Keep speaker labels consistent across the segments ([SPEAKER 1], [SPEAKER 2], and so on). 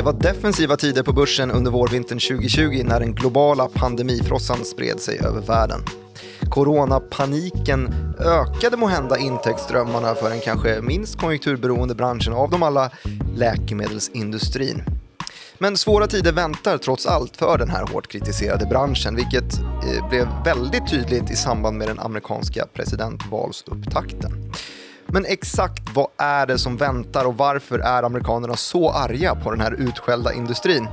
[SPEAKER 1] Det var defensiva tider på börsen under vårvintern 2020 när den globala pandemifrossan spred sig över världen. Coronapaniken ökade måhända intäktsströmmarna för den kanske minst konjunkturberoende branschen av dem alla, läkemedelsindustrin. Men svåra tider väntar trots allt för den här hårt kritiserade branschen, vilket eh, blev väldigt tydligt i samband med den amerikanska presidentvalsupptakten. Men exakt vad är det som väntar och varför är amerikanerna så arga på den här utskällda industrin?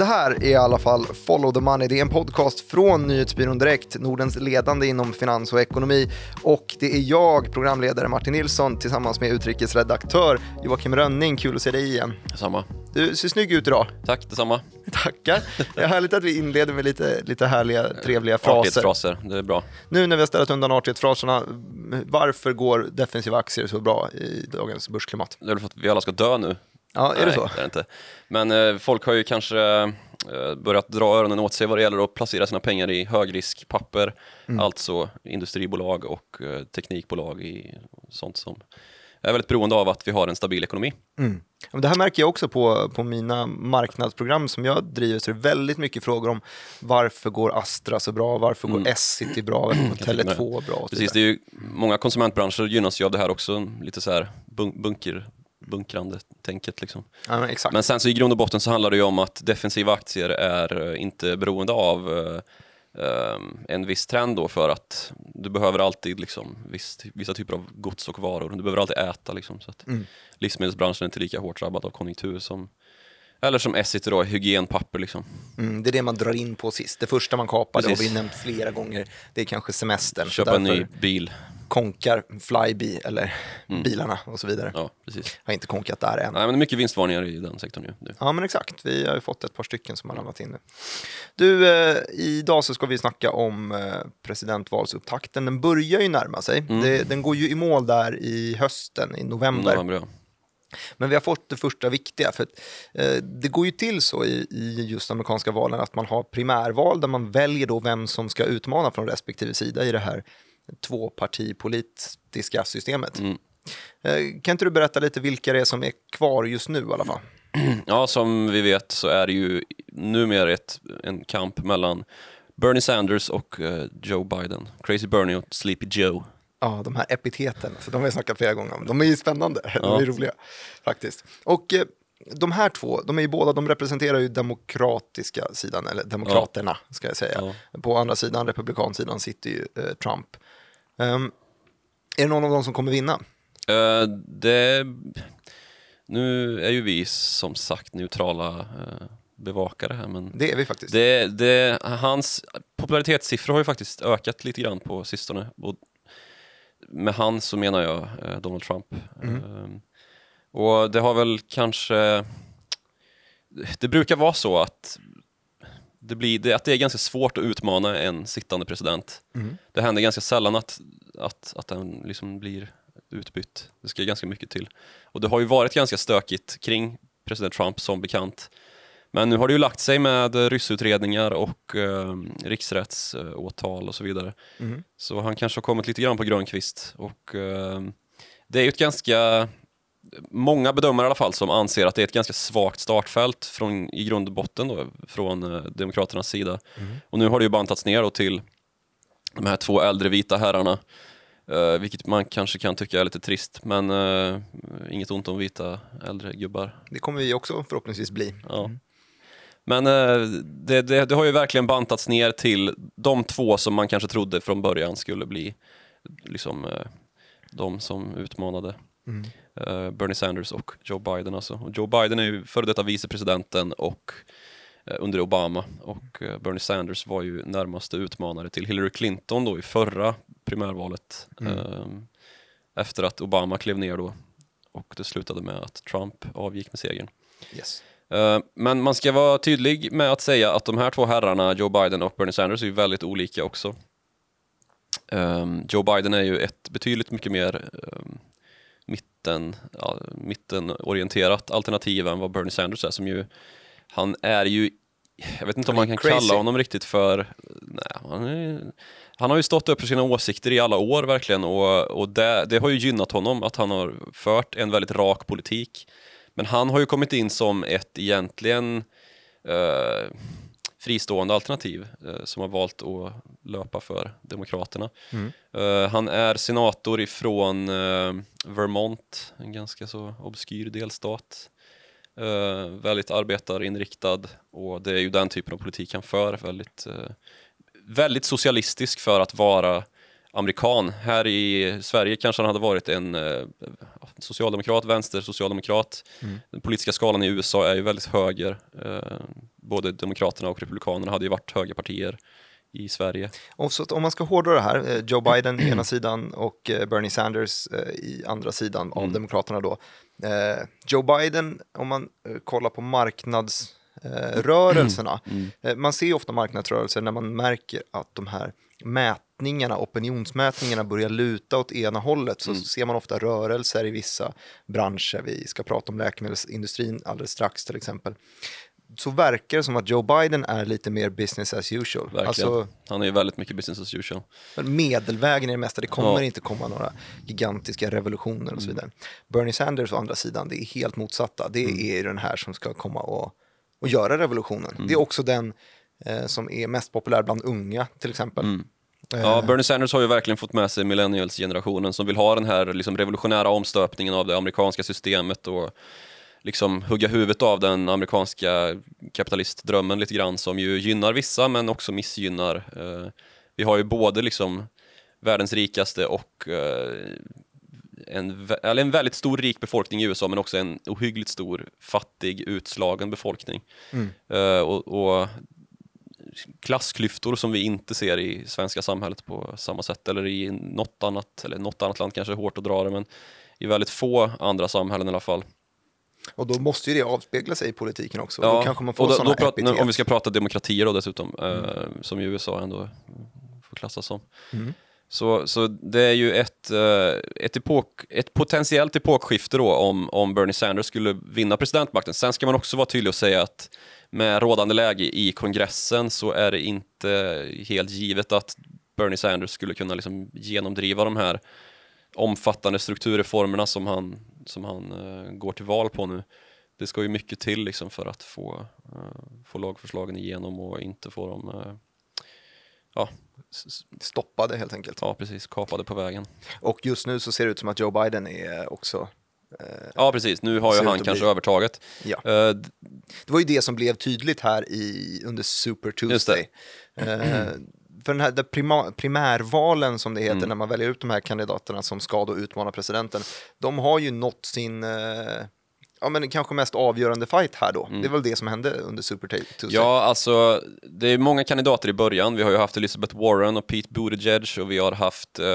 [SPEAKER 1] Det här är i alla fall Follow the Money. Det är en podcast från Nyhetsbyrån Direkt, Nordens ledande inom finans och ekonomi. Och det är jag, programledare Martin Nilsson, tillsammans med utrikesredaktör Joakim Rönning. Kul att se dig igen.
[SPEAKER 2] Detsamma.
[SPEAKER 1] Du ser snygg ut idag.
[SPEAKER 2] Tack, detsamma.
[SPEAKER 1] Tackar. Det är härligt att vi inleder med lite, lite härliga, trevliga fraser.
[SPEAKER 2] Artighetsfraser, det är bra.
[SPEAKER 1] Nu när vi har ställt undan artighetsfraserna, varför går defensiva aktier så bra i dagens börsklimat?
[SPEAKER 2] Det är väl för att vi alla ska dö nu.
[SPEAKER 1] Ja, är
[SPEAKER 2] Nej,
[SPEAKER 1] det så?
[SPEAKER 2] det är inte. Men eh, folk har ju kanske eh, börjat dra öronen åt sig vad det gäller att placera sina pengar i högriskpapper,
[SPEAKER 1] Mm.
[SPEAKER 2] alltså industribolag och eh, teknikbolag i sånt som är väldigt beroende av att vi har en stabil ekonomi.
[SPEAKER 1] Mm. Ja, men Det här märker jag också på, på mina marknadsprogram som jag driver, så det är väldigt mycket frågor om varför går Astra så bra, varför går Essity bra, varför går Tele2 bra och så
[SPEAKER 2] Mm. Precis,
[SPEAKER 1] vidare.
[SPEAKER 2] det är ju, många konsumentbranscher gynnas ju av det här också, lite så här bun bunker, bunkrande tänket liksom.
[SPEAKER 1] Ja, men.
[SPEAKER 2] Men sen så i grund och botten så handlar det ju om att defensiva aktier är eh, inte beroende av eh, eh, en viss trend då för att du behöver alltid liksom viss, vissa typer av gods och varor. Du behöver alltid äta liksom. Så att
[SPEAKER 1] Mm.
[SPEAKER 2] Livsmedelsbranschen är inte lika hårt drabbad av konjunktur som eller som Essity då, hygienpapper liksom.
[SPEAKER 1] Mm, det är det man drar in på sist. Det första man kapar, det har vi nämnt flera gånger, det är kanske semestern.
[SPEAKER 2] Köpa en ny
[SPEAKER 1] därför
[SPEAKER 2] bil.
[SPEAKER 1] Konkar Flybe eller bilarna och så vidare.
[SPEAKER 2] Mm. Ja, precis.
[SPEAKER 1] Har inte konkat där än.
[SPEAKER 2] Nej, men det är mycket vinstvarningar i den sektorn ju. nu.
[SPEAKER 1] Ja men exakt, vi har ju fått ett par stycken som har lämnat in nu. Du, eh, idag så ska vi snacka om eh, presidentvalsupptakten. Den börjar ju närma sig.
[SPEAKER 2] Mm.
[SPEAKER 1] Det, den går ju i mål där i hösten, i november.
[SPEAKER 2] November, ja.
[SPEAKER 1] Men vi har fått det första viktiga. För att, eh, det går ju till så i, i just amerikanska valen att man har primärval där man väljer då vem som ska utmana från respektive sida i det här tvåpartipolitiska systemet.
[SPEAKER 2] Mm.
[SPEAKER 1] Eh, kan inte du berätta lite vilka det är som är kvar just nu i alla fall?
[SPEAKER 2] Ja, som vi vet så är det ju numera ett, en kamp mellan Bernie Sanders och eh, Joe Biden. Crazy Bernie och Sleepy Joe.
[SPEAKER 1] Ja, de här epiteten, så de har vi snackat flera gånger om. De är ju spännande, de
[SPEAKER 2] Ja.
[SPEAKER 1] är roliga faktiskt. Och eh, de här två, de är ju båda, de representerar ju demokratiska sidan, eller demokraterna ska jag säga. På andra sidan, republikansidan, sitter ju eh, Trump. Ehm, är det någon av dem som kommer vinna?
[SPEAKER 2] Eh, det, nu är ju vi som sagt neutrala eh, bevakare här, men
[SPEAKER 1] Det är vi faktiskt.
[SPEAKER 2] det, det, hans popularitetssiffror har ju faktiskt ökat lite grann på sistone. Och med han så menar jag eh, Donald Trump. Eh, och det har väl kanske... Det brukar vara så att det, blir, det, att det är ganska svårt att utmana en sittande president. Det händer ganska sällan att, att, att den liksom blir utbytt. Det ska ganska mycket till. Och det har ju varit ganska stökigt kring president Trump som bekant. Men nu har det ju lagt sig med ryssutredningar och eh, riksrättsåtal och så vidare.
[SPEAKER 1] Mm.
[SPEAKER 2] Så han kanske har kommit lite grann på grön kvist. Och, eh, det är ju ett ganska, många bedömare i alla fall som anser att det är ett ganska svagt startfält från, i grund och botten då, från eh, Demokraternas sida. Och nu har det ju bantats ner då till de här två äldre vita herrarna. Eh, vilket man kanske kan tycka är lite trist, men eh, inget ont om vita äldre gubbar.
[SPEAKER 1] Det kommer vi också förhoppningsvis bli.
[SPEAKER 2] Ja. Men eh, det, det, det har ju verkligen bantats ner till de två som man kanske trodde från början skulle bli liksom, eh, de som utmanade eh, Bernie Sanders och Joe Biden. Alltså. Och Joe Biden är ju före detta vicepresidenten och, eh, under Obama och eh, Bernie Sanders var ju närmaste utmanare till Hillary Clinton då i förra primärvalet eh, efter att Obama klev ner då och det slutade med att Trump avgick med segern.
[SPEAKER 1] Yes.
[SPEAKER 2] Men man ska vara tydlig med att säga att de här två herrarna, Joe Biden och Bernie Sanders, är ju väldigt olika också. Um, Joe Biden är ju ett betydligt mycket mer um, mitten, ja, mittenorienterat alternativ än vad Bernie Sanders är, som ju, han är ju, jag vet inte om man kan
[SPEAKER 1] crazy.
[SPEAKER 2] kalla honom riktigt för, nej, han, är, han har ju stått upp för sina åsikter i alla år verkligen och, och det, det har ju gynnat honom att han har fört en väldigt rak politik Men han har ju kommit in som ett egentligen eh, fristående alternativ eh, som har valt att löpa för Demokraterna.
[SPEAKER 1] Mm.
[SPEAKER 2] Eh, han är senator ifrån eh, Vermont, en ganska så obskyr delstat. Eh, väldigt arbetarinriktad och det är ju den typen av politik han för. Väldigt, eh, väldigt socialistisk för att vara amerikan. Här i Sverige kanske han hade varit en eh, socialdemokrat, vänster socialdemokrat.
[SPEAKER 1] Mm.
[SPEAKER 2] Den politiska skalan i USA är ju väldigt höger. Eh, både Demokraterna och Republikanerna hade ju varit högerpartier i Sverige.
[SPEAKER 1] Och så om man ska hårdra det här, eh, Joe Biden i ena sidan och eh, Bernie Sanders eh, i andra sidan av
[SPEAKER 2] Mm.
[SPEAKER 1] Demokraterna då. Joe Biden, om man kollar på marknadsrörelserna,
[SPEAKER 2] Mm.
[SPEAKER 1] eh, man ser ofta marknadsrörelser när man märker att de här mätningarna, opinionsmätningarna börjar luta åt ena hållet så
[SPEAKER 2] Mm.
[SPEAKER 1] ser man ofta rörelser i vissa branscher. Vi ska prata om läkemedelsindustrin alldeles strax till exempel. Så verkar det som att Joe Biden är lite mer business as usual.
[SPEAKER 2] Verkligen.
[SPEAKER 1] Alltså,
[SPEAKER 2] Han är ju väldigt mycket business as usual.
[SPEAKER 1] Medelvägen är det mesta, det kommer
[SPEAKER 2] Ja.
[SPEAKER 1] inte komma några gigantiska revolutioner
[SPEAKER 2] Mm.
[SPEAKER 1] och så vidare. Bernie Sanders å andra sidan, det är helt motsatta. Det
[SPEAKER 2] Mm.
[SPEAKER 1] är den här som ska komma och, och göra revolutionen.
[SPEAKER 2] Mm.
[SPEAKER 1] Det är också den eh, som är mest populär bland unga till exempel. Eh,
[SPEAKER 2] Ja, Bernie Sanders har ju verkligen fått med sig millennials-generationen som vill ha den här liksom, revolutionära omstöpningen av det amerikanska systemet och liksom hugga huvudet av den amerikanska kapitalistdrömmen lite grann som ju gynnar vissa men också missgynnar. Eh, vi har ju både liksom världens rikaste och eh, en, eller en väldigt stor rik befolkning i USA men också en ohyggligt stor fattig utslagen befolkning.
[SPEAKER 1] Mm.
[SPEAKER 2] Och, och klassklyftor som vi inte ser i svenska samhället på samma sätt eller i något annat, eller något annat land kanske är hårt att dra det men i väldigt få andra samhällen i alla fall.
[SPEAKER 1] Och då måste ju det avspegla sig i politiken också. då kanske man får
[SPEAKER 2] då,
[SPEAKER 1] sådana
[SPEAKER 2] då prat,
[SPEAKER 1] epitet.
[SPEAKER 2] om vi ska prata demokratier då dessutom, eh, som i USA ändå får klassas som.
[SPEAKER 1] Mm.
[SPEAKER 2] Så, så det är ju ett, eh, ett, epok, ett potentiellt epokskifte då om, om Bernie Sanders skulle vinna presidentmakten. Sen ska man också vara tydlig och säga att med rådande läge i kongressen så är det inte helt givet att Bernie Sanders skulle kunna liksom genomdriva de här omfattande strukturreformerna som han, som han eh, går till val på nu. Det ska ju mycket till liksom för att få, eh, få lagförslagen igenom och inte få dem eh, ja,
[SPEAKER 1] Stoppade helt enkelt.
[SPEAKER 2] ja, precis, kapade på vägen.
[SPEAKER 1] Och just nu så ser det ut som att Joe Biden är också
[SPEAKER 2] Ja, precis. Nu har ju han kanske
[SPEAKER 1] bli-
[SPEAKER 2] övertaget.
[SPEAKER 1] Ja.
[SPEAKER 2] D-
[SPEAKER 1] Det var ju det som blev tydligt här i, under Super. Tuesday. Eh, för den här prima, primärvalen som det heter
[SPEAKER 2] Mm.
[SPEAKER 1] när man väljer ut de här kandidaterna som ska då utmana presidenten, de har ju nått sin, eh, ja men kanske mest avgörande fight här då. Det är väl det som hände under Super Tuesday.
[SPEAKER 2] Mm. Ja, alltså det är många kandidater i början. Vi har ju haft Elizabeth Warren och Pete Buttigieg och vi har haft eh,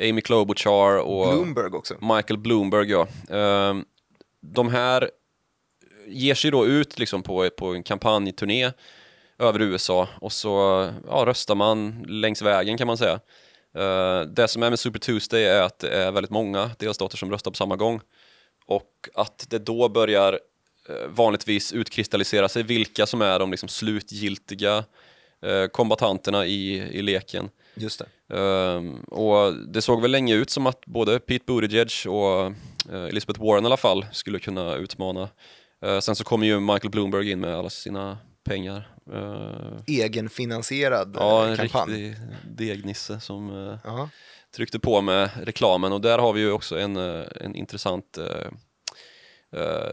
[SPEAKER 2] Amy Klobuchar och
[SPEAKER 1] Bloomberg också.
[SPEAKER 2] Michael Bloomberg. Ja. Eh, de här ger sig då ut liksom på, på en kampanjturné över USA och så ja, röstar man längs vägen kan man säga. Eh, det som är med Super Tuesday är att det är väldigt många delstater som röstar på samma gång och att det då börjar eh, vanligtvis utkristallisera sig vilka som är de liksom slutgiltiga eh, kombatanterna i, i leken.
[SPEAKER 1] Just det.
[SPEAKER 2] Ehm, och det såg väl länge ut som att både Pete Buttigieg och eh, Elizabeth Warren i alla fall skulle kunna utmana. Eh, sen så kommer ju Michael Bloomberg in med alla sina pengar. Uh,
[SPEAKER 1] Egenfinansierad
[SPEAKER 2] ja, en
[SPEAKER 1] kampanj.
[SPEAKER 2] riktig degnisse som eh,
[SPEAKER 1] Ja.
[SPEAKER 2] tryckte på med reklamen och där har vi ju också en, en intressant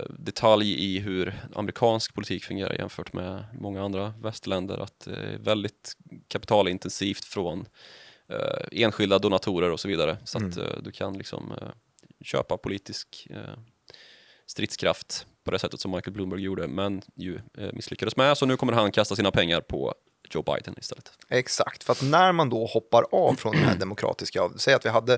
[SPEAKER 2] detalj i hur amerikansk politik fungerar jämfört med många andra västländer. Att det är väldigt kapitalintensivt från eh, enskilda donatorer och så vidare. Så att eh, du kan liksom eh, köpa politisk eh, stridskraft på det sättet som Michael Bloomberg gjorde men ju eh, misslyckades med. Så nu kommer han kasta sina pengar på Joe Biden istället.
[SPEAKER 1] Exakt, för att när man då hoppar av från den här demokratiska, säg att vi hade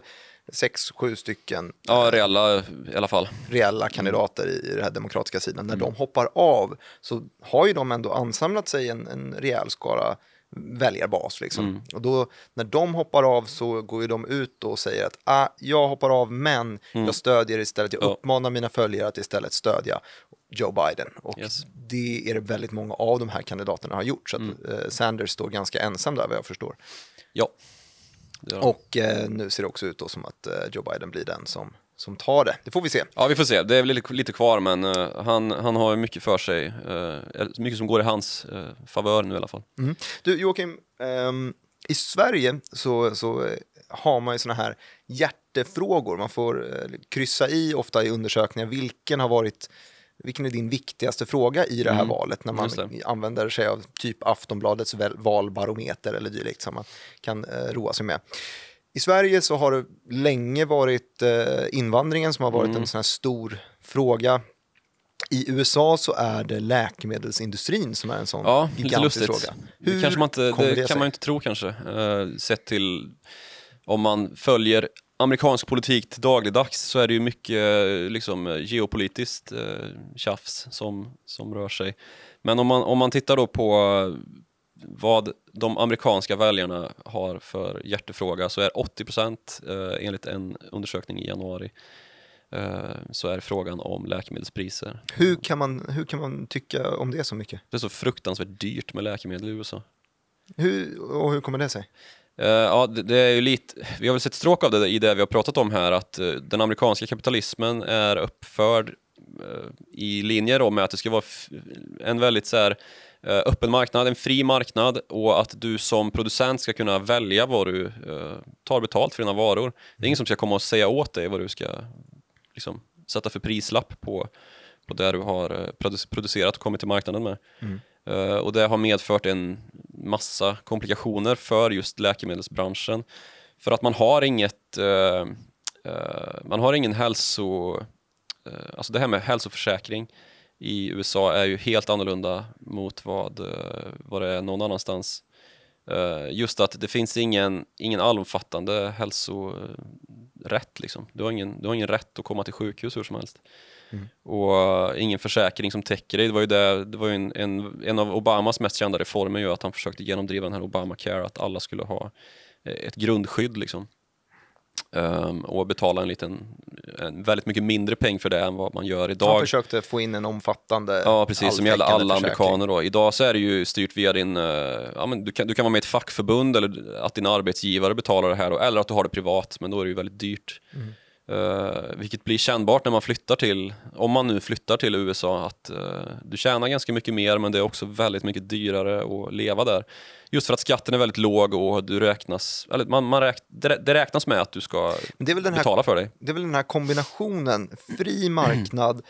[SPEAKER 1] sex, sju stycken
[SPEAKER 2] Ja, reella i alla fall.
[SPEAKER 1] reella kandidater i den här demokratiska sidan, när de hoppar av så har ju de ändå ansamlat sig en, en rejäl skara väljarbas. Liksom. Och då, när de hoppar av så går ju de ut och säger att ah, jag hoppar av men jag stödjer istället, jag
[SPEAKER 2] Ja.
[SPEAKER 1] uppmanar mina följare att istället stödja Joe Biden. Och
[SPEAKER 2] Yes.
[SPEAKER 1] det är det väldigt många av de här kandidaterna har gjort, så att eh, Sanders står ganska ensam där vad jag förstår.
[SPEAKER 2] Ja.
[SPEAKER 1] Och eh, nu ser det också ut då som att eh, Joe Biden blir den som som tar det. Det får vi se.
[SPEAKER 2] Ja, vi får se. Det är väl lite, lite kvar, men uh, han, han har mycket för sig. Uh, mycket som går i hans uh, favör nu i alla fall.
[SPEAKER 1] Mm. Du Joakim, um, i Sverige så, så har man ju sådana här hjärtefrågor. Man får kryssa i ofta i undersökningar vilken har varit vilken är din viktigaste fråga i det här mm. valet när man använder sig av typ Aftonbladets valbarometer eller dylikt som man kan eh, roa sig med. I Sverige så har det länge varit eh, invandringen som har varit mm. en sån här stor fråga. I USA så är det läkemedelsindustrin som är en sån
[SPEAKER 2] ja,
[SPEAKER 1] gigantisk fråga.
[SPEAKER 2] Hur det, kanske man inte, det, det kan man inte tro kanske, uh, sett till om man följer amerikansk politik till dagligdags så är det ju mycket liksom, geopolitiskt uh, tjafs som, som rör sig. Men om man, om man tittar då på vad de amerikanska väljarna har för hjärtefråga så är 80 procent eh, enligt en undersökning i januari eh, så är frågan om läkemedelspriser.
[SPEAKER 1] Hur kan, man, hur kan man tycka om det så mycket?
[SPEAKER 2] Det är så fruktansvärt dyrt med läkemedel i USA.
[SPEAKER 1] Hur, och hur kommer det sig?
[SPEAKER 2] Uh, ja, det, det, är ju lite, vi har väl sett stråk av det i det vi har pratat om här, att uh, den amerikanska kapitalismen är uppförd uh, i linje då med att det ska vara en väldigt så här, Eh, öppen marknad, en fri marknad och att du som producent ska kunna välja vad du uh, tar betalt för dina varor. Det är ingen som ska komma och säga åt dig vad du ska liksom, sätta för prislapp på, på det du har uh, producerat och kommit till marknaden med. Mm. Uh, och det har medfört en massa komplikationer för just läkemedelsbranschen. För att man har inget, man har ingen hälso... alltså det här med hälsoförsäkring i USA är ju helt annorlunda mot vad, eh, vad det är någon annanstans. Eh, just att det finns ingen, ingen allomfattande hälsorätt. Liksom. Du, har ingen, du har ingen rätt att komma till sjukhus hur som helst. Mm. Och uh, ingen försäkring som täcker dig. Det var ju, det, det var ju en, en, en av Obamas mest kända reformer ju att han försökte genomdriva den här Obamacare, att alla skulle ha ett grundskydd. Liksom. Um, och betala en liten, en väldigt mycket mindre peng för det än vad man gör idag. Han
[SPEAKER 1] försökte få in en omfattande
[SPEAKER 2] Ja, precis, som gäller alla amerikaner då. Idag så är det ju styrt via din, uh, ja, men du, kan, du kan vara med i ett fackförbund eller att din arbetsgivare betalar det här då, eller att du har det privat, men då är det ju väldigt dyrt. Mm. Uh, vilket blir kännbart när man flyttar till, om man nu flyttar till USA, att uh, du tjänar ganska mycket mer men det är också väldigt mycket dyrare att leva där. Just för att skatten är väldigt låg och du räknas, eller man, man räk, det räknas med att du ska betala
[SPEAKER 1] här,
[SPEAKER 2] för dig.
[SPEAKER 1] Det är väl den här kombinationen, fri marknad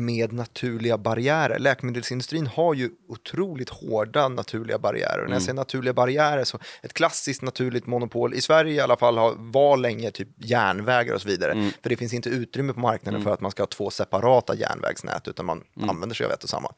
[SPEAKER 1] med naturliga barriärer. Läkemedelsindustrin har ju otroligt hårda naturliga barriärer. Mm. När jag mm. säger naturliga barriärer så ett klassiskt naturligt monopol i Sverige i alla fall har, var länge typ järnvägar och så vidare. Mm. För det finns inte utrymme på marknaden mm. för att man ska ha två separata järnvägsnät utan man mm. använder sig av ett och samma.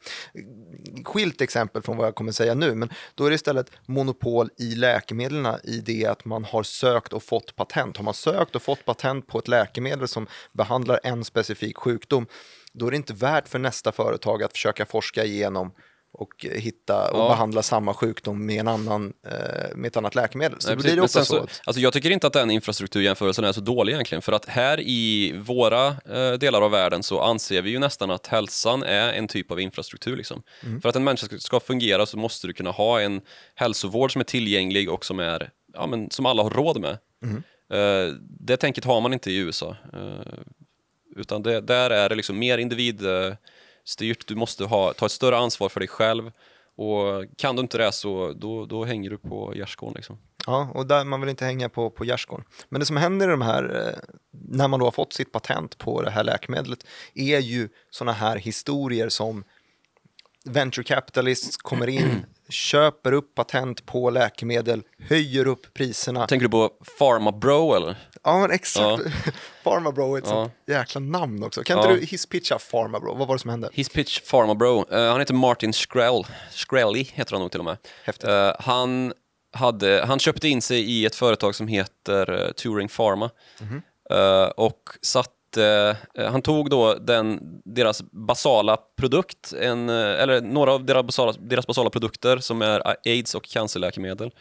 [SPEAKER 1] Skilt exempel från vad jag kommer säga nu, men då är det istället monopol i läkemedlen i det att man har sökt och fått patent. Har man sökt och fått patent på ett läkemedel som behandlar en specifik sjukdom då är det inte värt för nästa företag att försöka forska igenom och hitta och ja. behandla samma sjukdom med, en annan, eh, med ett annat läkemedel. Så Nej, blir det också så.
[SPEAKER 2] Att... Alltså jag tycker inte att den infrastrukturjämförelsen är så dålig egentligen, för att här i våra eh, delar av världen så anser vi ju nästan att hälsan är en typ av infrastruktur. Liksom. Mm. För att en människa ska fungera så måste du kunna ha en hälsovård som är tillgänglig och som, är, ja, men, som alla har råd med. Mm. Eh, det tänket har man inte i USA. Eh, utan det, där är det liksom mer individstyrt. Du måste ha, ta ett större ansvar för dig själv. Och kan du inte det så då, då hänger du på gärdsgården. Liksom.
[SPEAKER 1] Ja, och där, man vill inte hänga på, på gärdsgården. Men det som händer i de här, eh, när man då har fått sitt patent på det här läkemedlet, är ju sådana här historier som venture capitalists kommer in, köper upp patent på läkemedel, höjer upp priserna.
[SPEAKER 2] Tänker du på Pharma Bro eller?
[SPEAKER 1] Ja, men exakt. Ja. Pharma Bro är ett ja. sånt jäkla namn också. Kan inte ja. du hisspitcha Pharma Bro? Vad var det som hände?
[SPEAKER 2] Hisspitch Pharma Bro. Uh, han heter Martin Skrell. Skrelly heter han nog till och med.
[SPEAKER 1] Häftigt. Uh,
[SPEAKER 2] han, hade, han köpte in sig i ett företag som heter uh, Turing Pharma mm -hmm. och satt han tog då den, deras basala produkt, en, eller några av deras basala, deras basala produkter som är aids och cancerläkemedel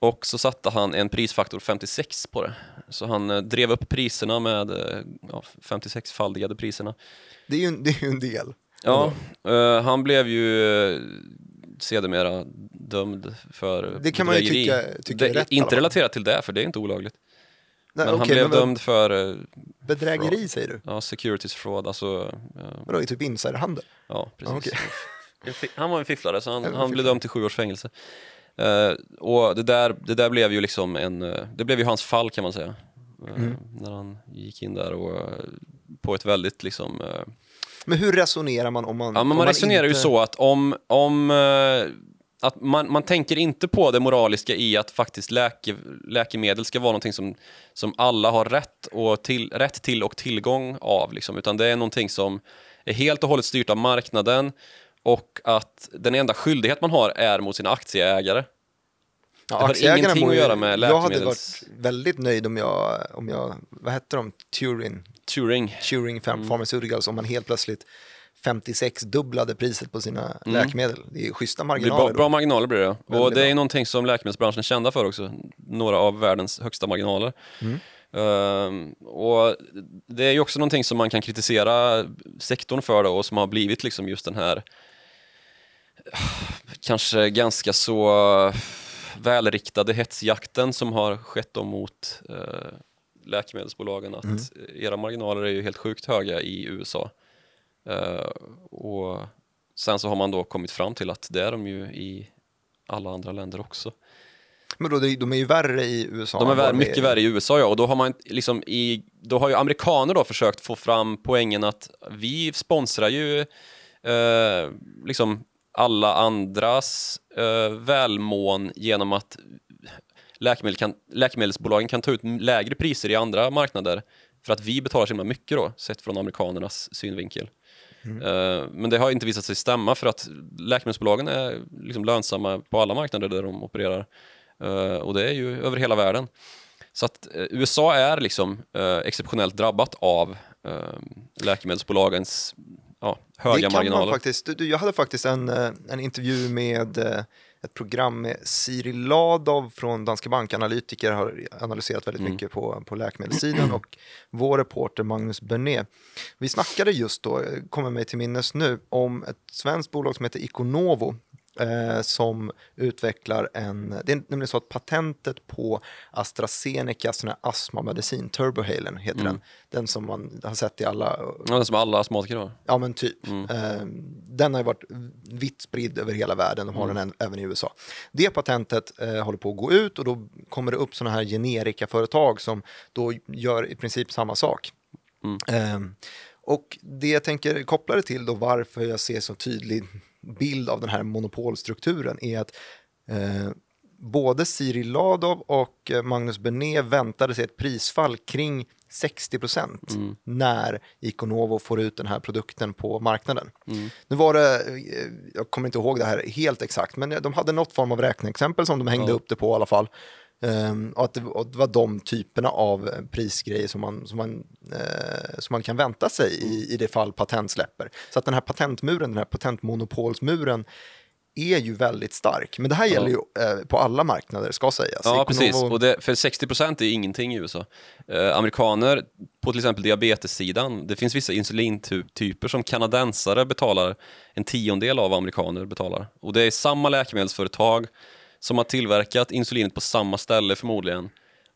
[SPEAKER 2] och så satte han en prisfaktor 56 på det. Så han eh, drev upp priserna med eh, ja, 56-faldigade priserna.
[SPEAKER 1] Det är ju en, det är ju en del.
[SPEAKER 2] Ja, uh, han blev ju uh, sedermera dömd för
[SPEAKER 1] Det kan man ju tycka, tycka
[SPEAKER 2] det, är rätt. Inte relaterat till det, för det är inte olagligt.
[SPEAKER 1] Nej,
[SPEAKER 2] men han
[SPEAKER 1] okej,
[SPEAKER 2] blev
[SPEAKER 1] men vad-
[SPEAKER 2] dömd för eh,
[SPEAKER 1] Bedrägeri
[SPEAKER 2] fraud.
[SPEAKER 1] säger du?
[SPEAKER 2] ja, securities fraud, alltså eh,
[SPEAKER 1] Vadå, i typ insiderhandel?
[SPEAKER 2] Ja, precis.
[SPEAKER 1] Ja, okej.
[SPEAKER 2] Han var en fifflare, så han, han blev
[SPEAKER 1] fifflare.
[SPEAKER 2] dömd till sju års fängelse. Eh, och det där, det där blev ju liksom en, eh, det blev ju hans fall kan man säga. Eh,
[SPEAKER 1] Mm.
[SPEAKER 2] När han gick in där och på ett väldigt liksom
[SPEAKER 1] Men hur resonerar man om man...
[SPEAKER 2] Ja, men
[SPEAKER 1] om
[SPEAKER 2] man resonerar
[SPEAKER 1] inte...
[SPEAKER 2] ju så att om, om att man, man tänker inte på det moraliska i att faktiskt läke, läkemedel ska vara någonting som, som alla har rätt, och till, rätt till och tillgång av, liksom, utan det är någonting som är helt och hållet styrt av marknaden och att den enda skyldighet man har är mot sina aktieägare.
[SPEAKER 1] Ja,
[SPEAKER 2] Det har ingenting att göra med
[SPEAKER 1] Jag hade
[SPEAKER 2] läkemedels-
[SPEAKER 1] varit väldigt nöjd om jag, om jag vad hette de, Turing,
[SPEAKER 2] Turing.
[SPEAKER 1] Turing
[SPEAKER 2] Mm.
[SPEAKER 1] Pharmaceuticals, om man helt plötsligt 56-dubblade priset på sina läkemedel. Det är schyssta
[SPEAKER 2] Mm.
[SPEAKER 1] Marginaler.
[SPEAKER 2] bra, bra marginaler blir det. Och
[SPEAKER 1] Väldigt
[SPEAKER 2] det är
[SPEAKER 1] bra.
[SPEAKER 2] någonting som läkemedelsbranschen är kända för också. Några av världens högsta marginaler.
[SPEAKER 1] Mm.
[SPEAKER 2] Ehm, och det är ju också någonting som man kan kritisera sektorn för då, och som har blivit liksom just den här kanske ganska så välriktade hetsjakten som har skett då mot eh, läkemedelsbolagen att
[SPEAKER 1] Mm.
[SPEAKER 2] era marginaler är ju helt sjukt höga i USA. Eh, och sen så har man då kommit fram till att det är de ju i alla andra länder också.
[SPEAKER 1] Men då, de är ju värre i USA.
[SPEAKER 2] De är värre, mycket värre i USA ja, och då har man liksom i, då har ju amerikaner då försökt få fram poängen att vi sponsrar ju eh, liksom alla andras eh, välmån genom att läkemedel kan, läkemedelsbolagen kan ta ut lägre priser i andra marknader för att vi betalar så himla mycket då, sett från amerikanernas synvinkel. Eh, Men det har inte visat sig stämma för att läkemedelsbolagen är liksom lönsamma på alla marknader där de opererar. Eh, Och det är ju över hela världen. Så att eh, USA är liksom exceptionellt drabbat av läkemedelsbolagens ja, höga
[SPEAKER 1] det kan
[SPEAKER 2] marginaler.
[SPEAKER 1] Man faktiskt, du, jag hade faktiskt en, eh, en intervju med eh, ett program med Siri Ladov från Danske Bank, analytiker, har analyserat väldigt
[SPEAKER 2] Mm.
[SPEAKER 1] mycket på, på läkemedelssidan och vår reporter Magnus Bernet. Vi snackade just då, eh, kommer mig till minnes nu, om ett svenskt bolag som heter Iconovo eh, som utvecklar en, det är nämligen så att patentet på AstraZenecas sån här astmamedicin, Turbohalen heter
[SPEAKER 2] Mm.
[SPEAKER 1] den, den som man har sett i alla
[SPEAKER 2] Ja, är som alla astmatiker har.
[SPEAKER 1] Ja men typ.
[SPEAKER 2] Mm.
[SPEAKER 1] Eh, den har ju varit vitt spridd över hela världen, de har
[SPEAKER 2] Mm.
[SPEAKER 1] den även i USA. Det patentet eh, håller på att gå ut och då kommer det upp sådana här generikaföretag som då gör i princip samma sak.
[SPEAKER 2] Mm.
[SPEAKER 1] Eh, och det jag tänker koppla det till då varför jag ser så tydlig bild av den här monopolstrukturen är att eh, både Siri Ladov och eh, Magnus Bernet väntade sig ett prisfall kring 60 procent
[SPEAKER 2] Mm.
[SPEAKER 1] när Iconovo får ut den här produkten på marknaden.
[SPEAKER 2] Mm.
[SPEAKER 1] Nu var det, eh, jag kommer inte ihåg det här helt exakt, men de hade något form av räkneexempel som de hängde
[SPEAKER 2] Ja.
[SPEAKER 1] upp det på i alla fall. Ehm, och att det, och det var de typerna av prisgrejer som man, som man, eh, som man kan vänta sig i, i det fall patent släpper. Så att den här patentmuren, den här patentmonopolsmuren är ju väldigt stark. Men det här gäller ju eh, på alla marknader, ska sägas.
[SPEAKER 2] Ja, precis. Och det, för 60% är ingenting i USA. Eh, amerikaner på till exempel diabetessidan, det finns vissa insulintyper som kanadensare betalar en tiondel av vad amerikaner betalar. Och det är samma läkemedelsföretag som har tillverkat insulinet på samma ställe förmodligen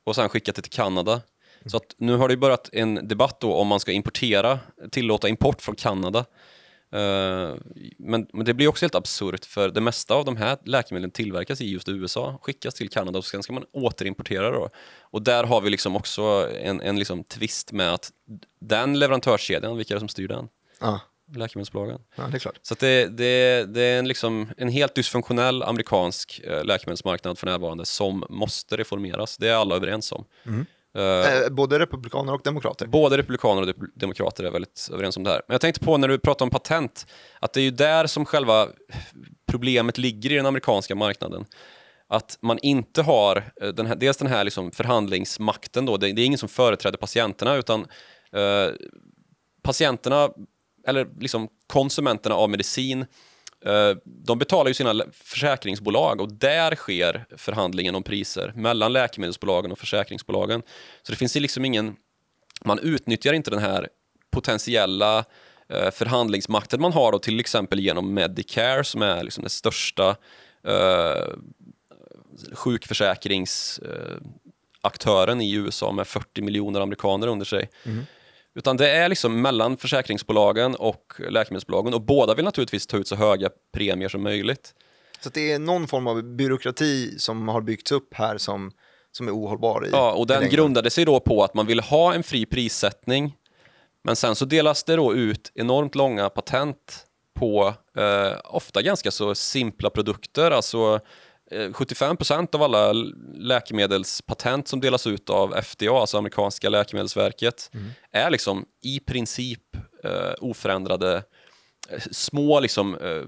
[SPEAKER 2] och sen skickat det till Kanada. Så att nu har det börjat en debatt då om man ska importera, tillåta import från Kanada. Eh, men, men det blir också helt absurt för det mesta av de här läkemedlen tillverkas i just USA, skickas till Kanada och sen ska man återimportera då. Och där har vi liksom också en, en liksom twist med att den leverantörskedjan, vilka är det som styr den?
[SPEAKER 1] Ah.
[SPEAKER 2] Läkemedelsbolagen.
[SPEAKER 1] ja, det är klart.
[SPEAKER 2] Så det, det, det är en, liksom, en helt dysfunktionell amerikansk eh, läkemedelsmarknad för närvarande som måste reformeras. Det är alla överens om.
[SPEAKER 1] Mm.
[SPEAKER 2] Eh,
[SPEAKER 1] både republikaner och demokrater.
[SPEAKER 2] Både republikaner och de- demokrater är väldigt överens om det här. Men jag tänkte på när du pratar om patent, att det är ju där som själva problemet ligger i den amerikanska marknaden. Att man inte har den här, dels den här liksom förhandlingsmakten, då. Det, det är ingen som företräder patienterna, utan eh, patienterna, eller liksom konsumenterna av medicin, eh, de betalar ju sina försäkringsbolag och där sker förhandlingen om priser mellan läkemedelsbolagen och försäkringsbolagen. Så det finns liksom ingen, man utnyttjar inte den här potentiella eh, förhandlingsmakten man har då, till exempel genom Medicare som är liksom den största eh, sjukförsäkringsaktören eh, i USA med 40 miljoner amerikaner under sig. Mm. Utan det är liksom mellan försäkringsbolagen och läkemedelsbolagen och båda vill naturligtvis ta ut så höga premier som möjligt.
[SPEAKER 1] Så det är någon form av byråkrati som har byggts upp här som, som är ohållbar i
[SPEAKER 2] Ja, och den grundade sig då på att man ville ha en fri prissättning. Men sen så delas det då ut enormt långa patent på eh, ofta ganska så simpla produkter. Alltså eh, 75% av alla läkemedelspatent som delas ut av FDA, alltså amerikanska läkemedelsverket, är liksom i princip eh, oförändrade eh, små liksom, eh,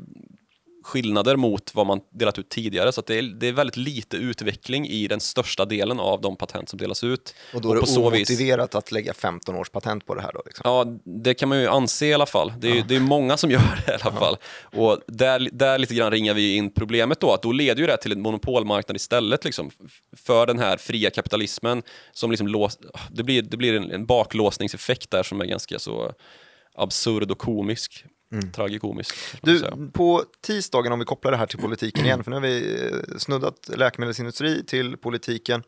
[SPEAKER 2] skillnader mot vad man delat ut tidigare. Så det, är, det är väldigt lite utveckling i den största delen av de patent som delas ut.
[SPEAKER 1] Och då är det
[SPEAKER 2] på så vis-
[SPEAKER 1] omotiverat att lägga 15 års patent på det här då? Liksom.
[SPEAKER 2] Ja, det kan man ju anse i alla fall. Det är, ju- det är många som gör det i alla fall. Och där, där lite grann ringar vi in problemet då, att då leder ju det till en monopolmarknad istället liksom, för den här fria kapitalismen. Som liksom lås, det blir, det blir en, en baklåsningseffekt där som är ganska så absurd och komisk. Tragikomisk. kan man
[SPEAKER 1] Du, på tisdagen, om vi kopplar det här till politiken igen, för nu har vi eh, snuddat läkemedelsindustri till politiken.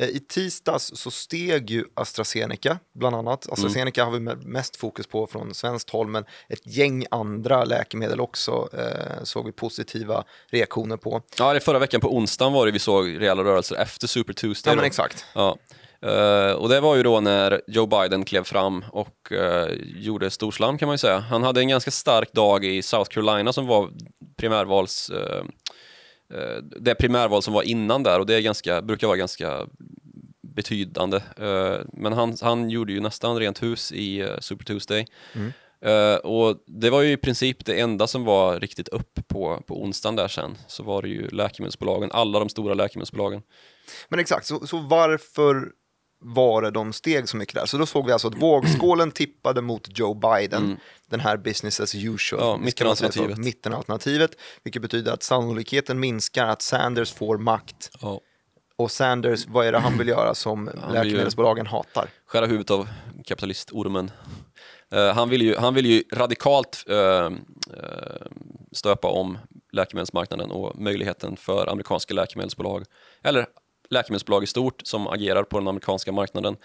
[SPEAKER 1] Eh, I tisdags så steg ju AstraZeneca, bland annat. AstraZeneca har vi me- mest fokus på från svenskt håll, men ett gäng andra läkemedel också eh, såg vi positiva reaktioner på.
[SPEAKER 2] Ja, det förra veckan på onsdagen var det vi såg rejäla rörelser efter Super Tuesday.
[SPEAKER 1] Ja, men exakt.
[SPEAKER 2] Ja. Eh, och det var ju då när Joe Biden klev fram och eh, gjorde storslam kan man ju säga. Han hade en ganska stark dag i South Carolina som var primärvals... eh, det primärval som var innan där och det är ganska, brukar vara ganska betydande. Men han, han gjorde ju nästan rent hus i Super Tuesday. Eh, och det var ju i princip det enda som var riktigt upp på, på onsdagen där sen. Så var det ju läkemedelsbolagen, alla de stora läkemedelsbolagen.
[SPEAKER 1] Men exakt, så, så varför var det de steg så mycket där? Så då såg vi alltså att vågskålen tippade mot Joe Biden, den här business as usual.
[SPEAKER 2] Ja, mittenalternativet.
[SPEAKER 1] Mittenalternativet, vilket betyder att sannolikheten minskar att Sanders får makt.
[SPEAKER 2] Ja.
[SPEAKER 1] Och Sanders, vad är det han vill göra som
[SPEAKER 2] ju-
[SPEAKER 1] läkemedelsbolagen hatar?
[SPEAKER 2] skära huvudet av kapitalistormen. Eh, han, vill ju, han vill ju radikalt eh, eh, stöpa om läkemedelsmarknaden och möjligheten för amerikanska läkemedelsbolag, eller läkemedelsbolag i stort som agerar på den amerikanska marknaden,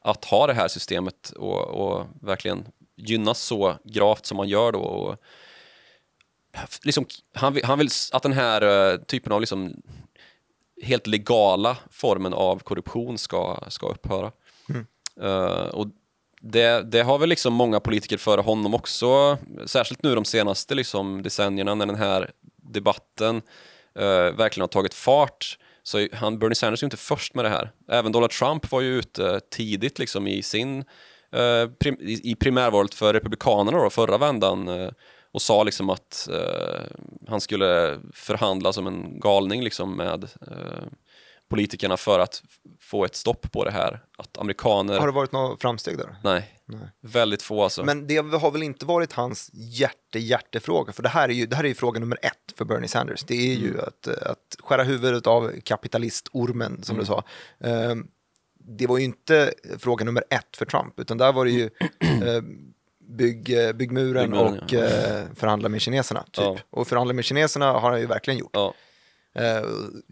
[SPEAKER 2] att ha det här systemet och, och verkligen gynnas så gravt som man gör då. Och, liksom, han, vill, han vill att den här eh, typen av liksom, helt legala formen av korruption ska, ska upphöra. Eh, och det, det har väl liksom många politiker före honom också, särskilt nu de senaste liksom decennierna när den här debatten eh, verkligen har tagit fart. Så han, Bernie Sanders är ju inte först med det här. Även Donald Trump var ju ute tidigt liksom i sin eh, prim, i, i primärvalet för Republikanerna då, förra vändan eh, och sa liksom att eh, han skulle förhandla som en galning liksom med eh, politikerna för att få ett stopp på det här. Att amerikaner...
[SPEAKER 1] Har det varit några framsteg där?
[SPEAKER 2] Nej, väldigt få alltså.
[SPEAKER 1] Men det har väl inte varit hans hjärte-hjärtefråga, för det här är ju, det här är ju fråga nummer ett för Bernie Sanders. Det är ju
[SPEAKER 2] Mm.
[SPEAKER 1] att, att skära huvudet av kapitalistormen, som
[SPEAKER 2] Mm.
[SPEAKER 1] du sa. Ehm, det var ju inte fråga nummer ett för Trump, utan där var det ju eh, bygg, bygg muren
[SPEAKER 2] Bygg muren,
[SPEAKER 1] och
[SPEAKER 2] ja.
[SPEAKER 1] eh, förhandla med kineserna. Typ.
[SPEAKER 2] Ja.
[SPEAKER 1] Och förhandla med kineserna har han ju verkligen gjort.
[SPEAKER 2] Ja,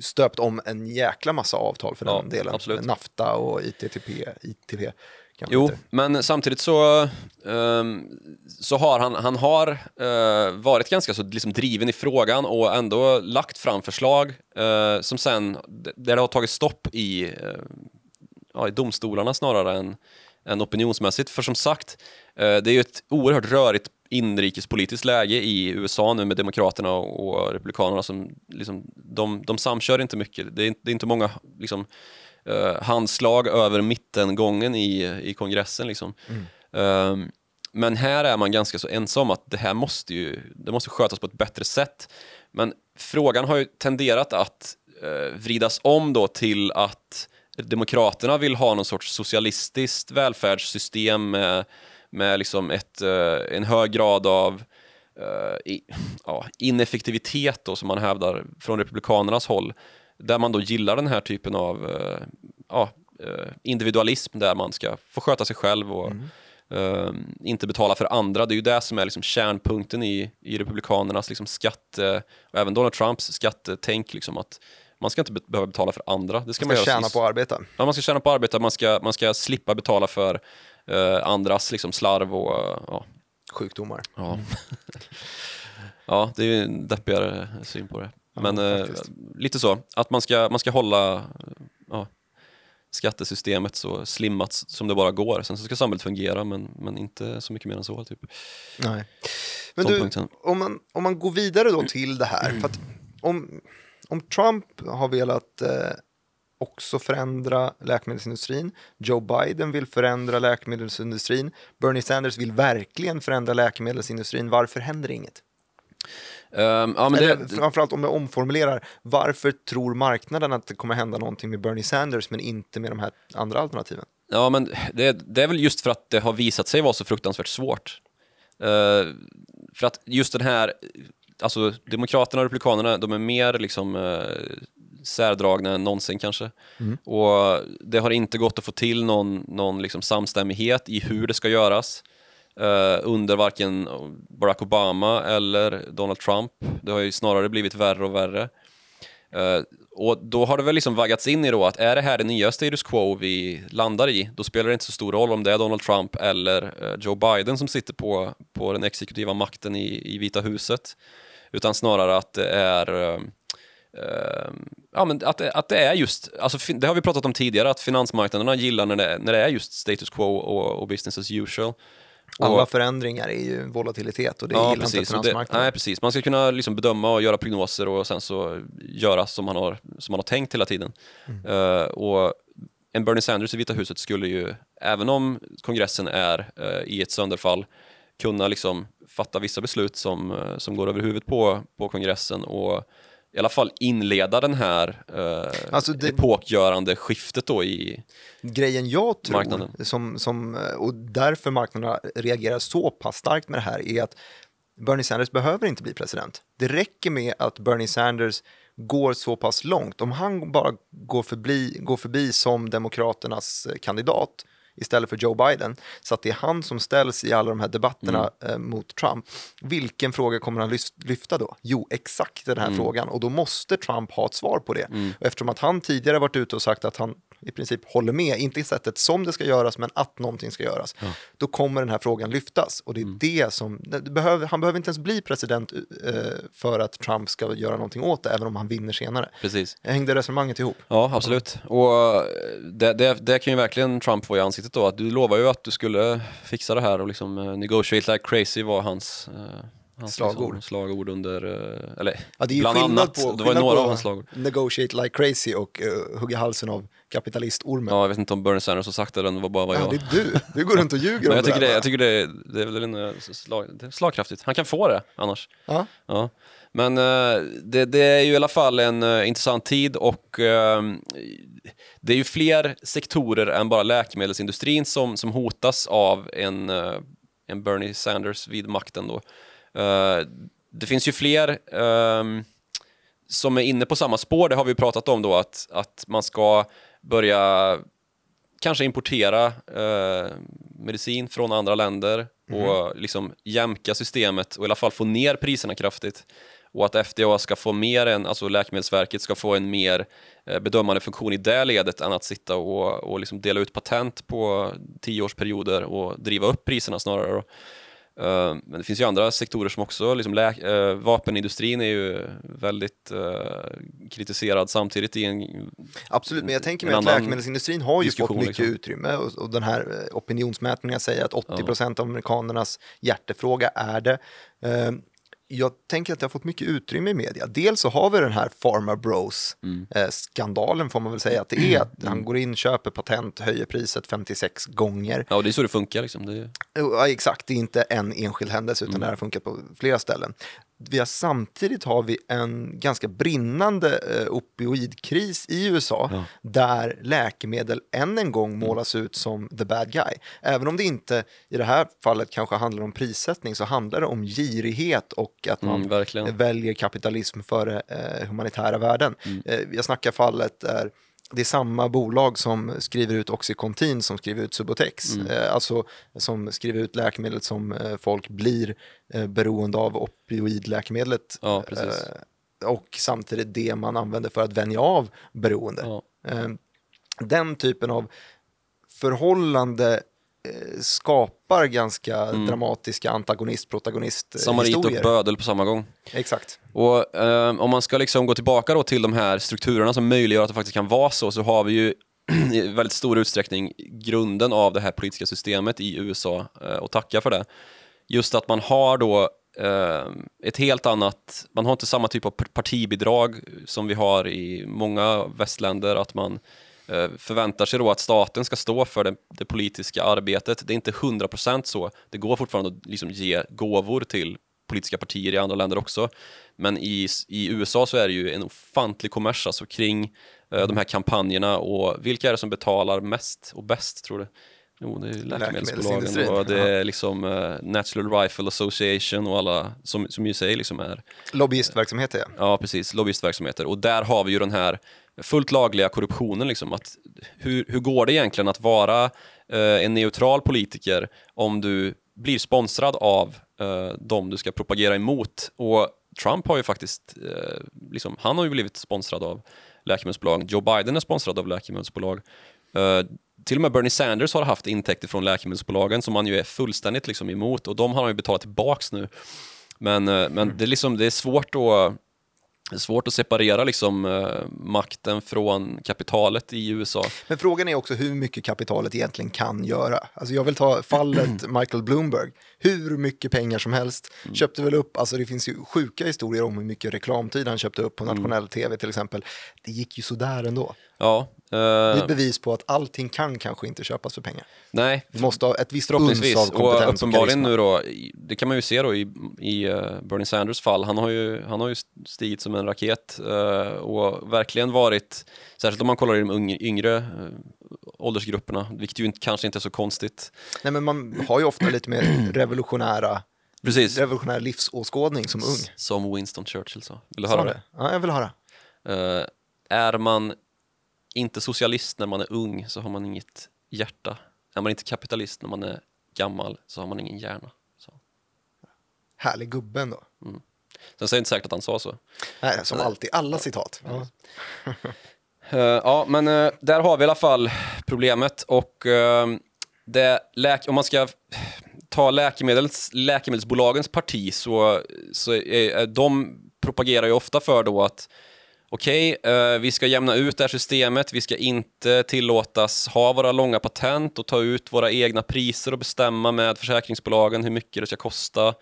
[SPEAKER 1] stöpt om en jäkla massa avtal för den
[SPEAKER 2] Ja,
[SPEAKER 1] delen.
[SPEAKER 2] absolut.
[SPEAKER 1] NAFTA och ITTP. ITP
[SPEAKER 2] jo,
[SPEAKER 1] heter.
[SPEAKER 2] men samtidigt så, ehm, så har han, han har eh, varit ganska så liksom driven i frågan och ändå lagt fram förslag eh, som sen, där det har tagit stopp i, eh, ja, i domstolarna snarare än, än opinionsmässigt. För som sagt, eh, det är ju ett oerhört rörigt inrikespolitiskt läge i USA nu med Demokraterna och, Republikanerna som liksom, de, de samkör inte mycket. Det är, inte- det är inte många liksom, eh, handslag över mittengången i, i kongressen. Liksom. Ehm, men här är man ganska så ensam att det här måste ju det måste skötas på ett bättre sätt. Men frågan har ju tenderat att eh, vridas om då till att Demokraterna vill ha någon sorts socialistiskt välfärdssystem med, med liksom ett, eh, en hög grad av i, ja, ineffektivitet då, som man hävdar från Republikanernas håll. Där man då gillar den här typen av eh, ja, individualism där man ska få sköta sig själv och eh, inte betala för andra. Det är ju det som är liksom kärnpunkten i, i Republikanernas liksom skatte, och även Donald Trumps skattetänk. Liksom att Man ska inte be behöva betala för andra. Det ska
[SPEAKER 1] Ska
[SPEAKER 2] man
[SPEAKER 1] tjäna på att arbeta.
[SPEAKER 2] Ja, man ska tjäna på att arbeta, man ska, man ska slippa betala för eh, andras liksom, slarv och eh, ja.
[SPEAKER 1] Sjukdomar.
[SPEAKER 2] Ja. ja, det är ju en deppigare syn på det. Men eh, lite så, att man ska, man ska hålla eh, ja, skattesystemet så slimmat som det bara går. Sen så ska samhället fungera, men, men inte så mycket mer än så. Typ.
[SPEAKER 1] Nej. Men du, om man, om man går vidare då till det här. För att om, om Trump har velat eh, också förändra läkemedelsindustrin, Joe Biden vill förändra läkemedelsindustrin, Bernie Sanders vill verkligen förändra läkemedelsindustrin, varför händer inget?
[SPEAKER 2] Ehm, ja,
[SPEAKER 1] Eller
[SPEAKER 2] det,
[SPEAKER 1] framförallt om jag omformulerar, varför tror marknaden att det kommer hända någonting med Bernie Sanders men inte med de här andra alternativen?
[SPEAKER 2] Ja, men det, det är väl just för att det har visat sig vara så fruktansvärt svårt. Eh, för att just den här, alltså Demokraterna och Republikanerna, de är mer liksom uh, särdragna än någonsin kanske. Och det har inte gått att få till någon, någon liksom samstämmighet i hur det ska göras. eh, under varken Barack Obama eller Donald Trump. Det har ju snarare blivit värre och värre. Eh, och då har det väl liksom vaggats in i då att är det här det nya status quo vi landar i, då spelar det inte så stor roll om det är Donald Trump eller uh, Joe Biden som sitter på, på den exekutiva makten i, i Vita huset. Utan snarare att det är uh, ja, men att, att det är just, alltså, det har vi pratat om tidigare, att finansmarknaderna gillar när det, när det är just status quo och, och business as usual. Och-
[SPEAKER 1] Alla förändringar är ju volatilitet och det gillar inte
[SPEAKER 2] Och det,
[SPEAKER 1] finansmarknaden.
[SPEAKER 2] nej, precis. Man ska kunna liksom bedöma och göra prognoser och sen så göra som man har, som man har tänkt hela tiden.
[SPEAKER 1] Mm.
[SPEAKER 2] Eh, och en Bernie Sanders i Vita huset skulle ju, även om kongressen är eh, i ett sönderfall, kunna liksom fatta vissa beslut som, eh, som går över huvudet på, på kongressen och i alla fall inleda den här eh,
[SPEAKER 1] Alltså det-
[SPEAKER 2] epokgörande skiftet då i...
[SPEAKER 1] Grejen jag tror,
[SPEAKER 2] Marknaden.
[SPEAKER 1] som, som, och därför marknaderna reagerar så pass starkt med det här, är att Bernie Sanders behöver inte bli president. Det räcker med att Bernie Sanders går så pass långt. Om han bara går förbi, går förbi som Demokraternas eh, kandidat istället för Joe Biden, så att det är han som ställs i alla de här debatterna eh, mot Trump. Vilken fråga kommer han lyfta då? Jo, exakt den här frågan. Och då måste Trump ha ett svar på det. Och eftersom att han tidigare varit ute och sagt att han i princip håller med, inte i sättet som det ska göras, men att någonting ska göras, då kommer den här frågan lyftas. Och det är det som, det behöver, han behöver inte ens bli president eh, för att Trump ska göra någonting åt det, även om han vinner senare.
[SPEAKER 2] Precis.
[SPEAKER 1] Hängde resonemanget ihop?
[SPEAKER 2] Ja, absolut. Och eh, det, det, det kan ju verkligen Trump få i ansiktet då. Att du lovar ju att du skulle fixa det här och liksom uh, negotiate like crazy var hans, eh, hans
[SPEAKER 1] Slagord.
[SPEAKER 2] Liksom, slagord under, eh, eller
[SPEAKER 1] Ja, det är
[SPEAKER 2] bland annat.
[SPEAKER 1] på,
[SPEAKER 2] det var några
[SPEAKER 1] på
[SPEAKER 2] av hans slagord.
[SPEAKER 1] negotiate like crazy och uh, hugga halsen av kapitalistormen.
[SPEAKER 2] Ja, jag vet inte om Bernie Sanders har sagt det det var bara vad
[SPEAKER 1] Ja,
[SPEAKER 2] jag.
[SPEAKER 1] det är du. Du går runt och ljuger om
[SPEAKER 2] jag tycker
[SPEAKER 1] det.
[SPEAKER 2] det, jag tycker det, det är väl en slag, det är slagkraftigt. Han kan få det annars.
[SPEAKER 1] Ja.
[SPEAKER 2] Ja. Men eh, det, det är ju i alla fall en eh, intressant tid och eh, det är ju fler sektorer än bara läkemedelsindustrin som, som hotas av en, eh, en Bernie Sanders vid makten. Då. Det finns ju fler ehm, som är inne på samma spår, det har vi pratat om då, att, att man ska börja kanske importera eh, medicin från andra länder och liksom jämka systemet och i alla fall få ner priserna kraftigt. Och att FDA ska få mer än, alltså Läkemedelsverket ska få en mer eh, bedömande funktion i det ledet än att sitta och, och liksom dela ut patent på tioårsperioder och driva upp priserna snarare. Då. Eh, Men det finns ju andra sektorer som också, liksom eh, vapenindustrin är ju väldigt eh, kritiserad samtidigt i en
[SPEAKER 1] Absolut, men jag tänker mig att läkemedelsindustrin har ju fått mycket
[SPEAKER 2] liksom.
[SPEAKER 1] utrymme och, och den här opinionsmätningen säger att 80 procent av amerikanernas hjärtefråga är det. Jag tänker att det har fått mycket utrymme i media. Dels så har vi den här Pharma Bros
[SPEAKER 2] Mm.
[SPEAKER 1] eh, får man väl säga att det är. Att han går in, köper patent, höjer priset 56 gånger.
[SPEAKER 2] Ja, och det är så det funkar liksom. Det.
[SPEAKER 1] Ja, exakt, det är inte en enskild händelse utan det här har funkat på flera ställen. Vi har, samtidigt har vi en ganska brinnande eh, opioidkris i USA där läkemedel än en gång målas ut som the bad guy. Även om det inte i det här fallet kanske handlar om prissättning så handlar det om girighet och att man
[SPEAKER 2] Mm,
[SPEAKER 1] väljer kapitalism före eh, humanitära värden. Eh, jag snackar fallet där det är samma bolag som skriver ut Oxycontin som skriver ut Subotex.
[SPEAKER 2] Mm.
[SPEAKER 1] Eh, alltså som skriver ut läkemedel som eh, folk blir eh, beroende av opioidläkemedlet.
[SPEAKER 2] Ja.
[SPEAKER 1] Eh, och samtidigt det man använder för att vänja av beroende.
[SPEAKER 2] Ja.
[SPEAKER 1] Eh, Den typen av förhållande skapar ganska dramatiska antagonist-protagonist
[SPEAKER 2] Samarit och bödel på samma gång.
[SPEAKER 1] Exakt.
[SPEAKER 2] Och eh, om man ska liksom gå tillbaka då till de här strukturerna som möjliggör att det faktiskt kan vara så, så har vi ju i väldigt stor utsträckning grunden av det här politiska systemet i USA eh, och tacka för det. Just att man har då eh, ett helt annat, man har inte samma typ av par- partibidrag som vi har i många västländer, att man eh, förväntar sig då att staten ska stå för det, det politiska arbetet. Det är inte 100% så. Det går fortfarande att liksom ge gåvor till politiska partier i andra länder också. Men i, i USA så är det ju en ofantlig kommers alltså kring eh, de här kampanjerna och vilka är det som betalar mest och bäst tror du? Jo, det är läkemedelsbolagen och det är liksom eh, Natural Rifle Association och alla som, som ju säger liksom är
[SPEAKER 1] Lobbyistverksamhet är
[SPEAKER 2] Ja, precis. Lobbyistverksamheter. Och där har vi ju den här fullt lagliga korruptionen. Liksom, att hur, hur går det egentligen att vara eh, en neutral politiker om du blir sponsrad av eh, de du ska propagera emot? Och Trump har ju faktiskt, eh, liksom, han har ju blivit sponsrad av läkemedelsbolag. Joe Biden är sponsrad av läkemedelsbolag. Eh, till och med Bernie Sanders har haft intäkter från läkemedelsbolagen som han ju är fullständigt liksom emot och de har han ju betalat tillbaka nu. Men, eh, men det, är liksom, det är svårt att det är svårt att separera liksom, eh, makten från kapitalet i USA.
[SPEAKER 1] Men frågan är också hur mycket kapitalet egentligen kan göra. Alltså jag vill ta fallet Michael Bloomberg. Hur mycket pengar som helst.
[SPEAKER 2] Mm.
[SPEAKER 1] Köpte väl upp, alltså det finns ju sjuka historier om hur mycket reklamtid han köpte upp på
[SPEAKER 2] Mm.
[SPEAKER 1] nationell tv till exempel. Det gick ju sådär ändå.
[SPEAKER 2] Ja,
[SPEAKER 1] Det är
[SPEAKER 2] eh,
[SPEAKER 1] ett bevis på att allting kan kanske inte köpas för pengar.
[SPEAKER 2] nej,
[SPEAKER 1] Du måste ha ett visst uns av.
[SPEAKER 2] Och
[SPEAKER 1] kompetens och,
[SPEAKER 2] uppenbarligen nu då, det kan man ju se då i, i eh, Bernie Sanders fall, han har ju, han har ju stigit som en raket eh, och verkligen varit, särskilt om man kollar i de yngre åldersgrupperna, vilket ju inte, kanske inte är så konstigt.
[SPEAKER 1] Nej, men man har ju ofta lite mer revolutionära,
[SPEAKER 2] Precis,
[SPEAKER 1] revolutionär livsåskådning som ung.
[SPEAKER 2] som Winston Churchill sa. Vill du höra
[SPEAKER 1] det? Ja, jag vill höra.
[SPEAKER 2] det? Eh, är man inte socialist när man är ung så har man inget hjärta. Är man inte kapitalist när man är gammal så har man ingen hjärna. Så.
[SPEAKER 1] Härlig gubben då.
[SPEAKER 2] Sen säger jag inte säkert att han sa så.
[SPEAKER 1] Nej, som alltid, alla citat. Ja.
[SPEAKER 2] Eh, ja, men uh, där har vi i alla fall problemet och eh, det läk- om man ska ta läkemedels, läkemedelsbolagens parti så, så är, är de propagerar ju ofta för då att okej, eh, vi ska jämna ut det här systemet, vi ska inte tillåtas ha våra långa patent och ta ut våra egna priser och bestämma med försäkringsbolagen hur mycket det ska kosta.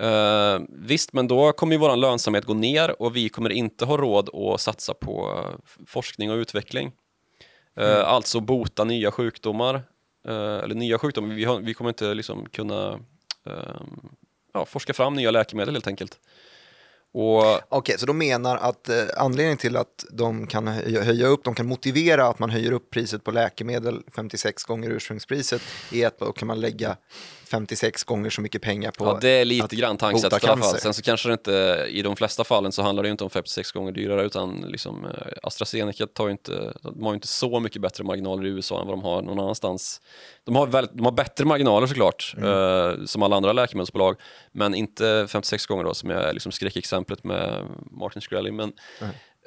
[SPEAKER 2] Eh, visst, men då kommer ju vår lönsamhet gå ner och vi kommer inte ha råd att satsa på eh, forskning och utveckling. Eh, Alltså bota nya sjukdomar, eller nya sjukdomar, vi, har, vi kommer inte liksom kunna eh, ja, forska fram nya läkemedel helt enkelt. Och
[SPEAKER 1] Okej, så de menar att eh, anledningen till att de kan höja, höja upp, de kan motivera att man höjer upp priset på läkemedel 56 gånger ursprungspriset är att då kan man lägga 56 gånger så mycket pengar på
[SPEAKER 2] Ja, det är lite grann tankesättet i alla fall. Sen så kanske det inte, i de flesta fallen så handlar det ju inte om 56 gånger dyrare utan liksom eh, AstraZeneca tar ju inte, de har ju inte så mycket bättre marginaler i USA än vad de har någon annanstans. De har, väl, de har bättre marginaler såklart,
[SPEAKER 1] Mm.
[SPEAKER 2] eh, som alla andra läkemedelsbolag, men inte 56 gånger då som är liksom skräckexemplet med Martin Shkreli. Men,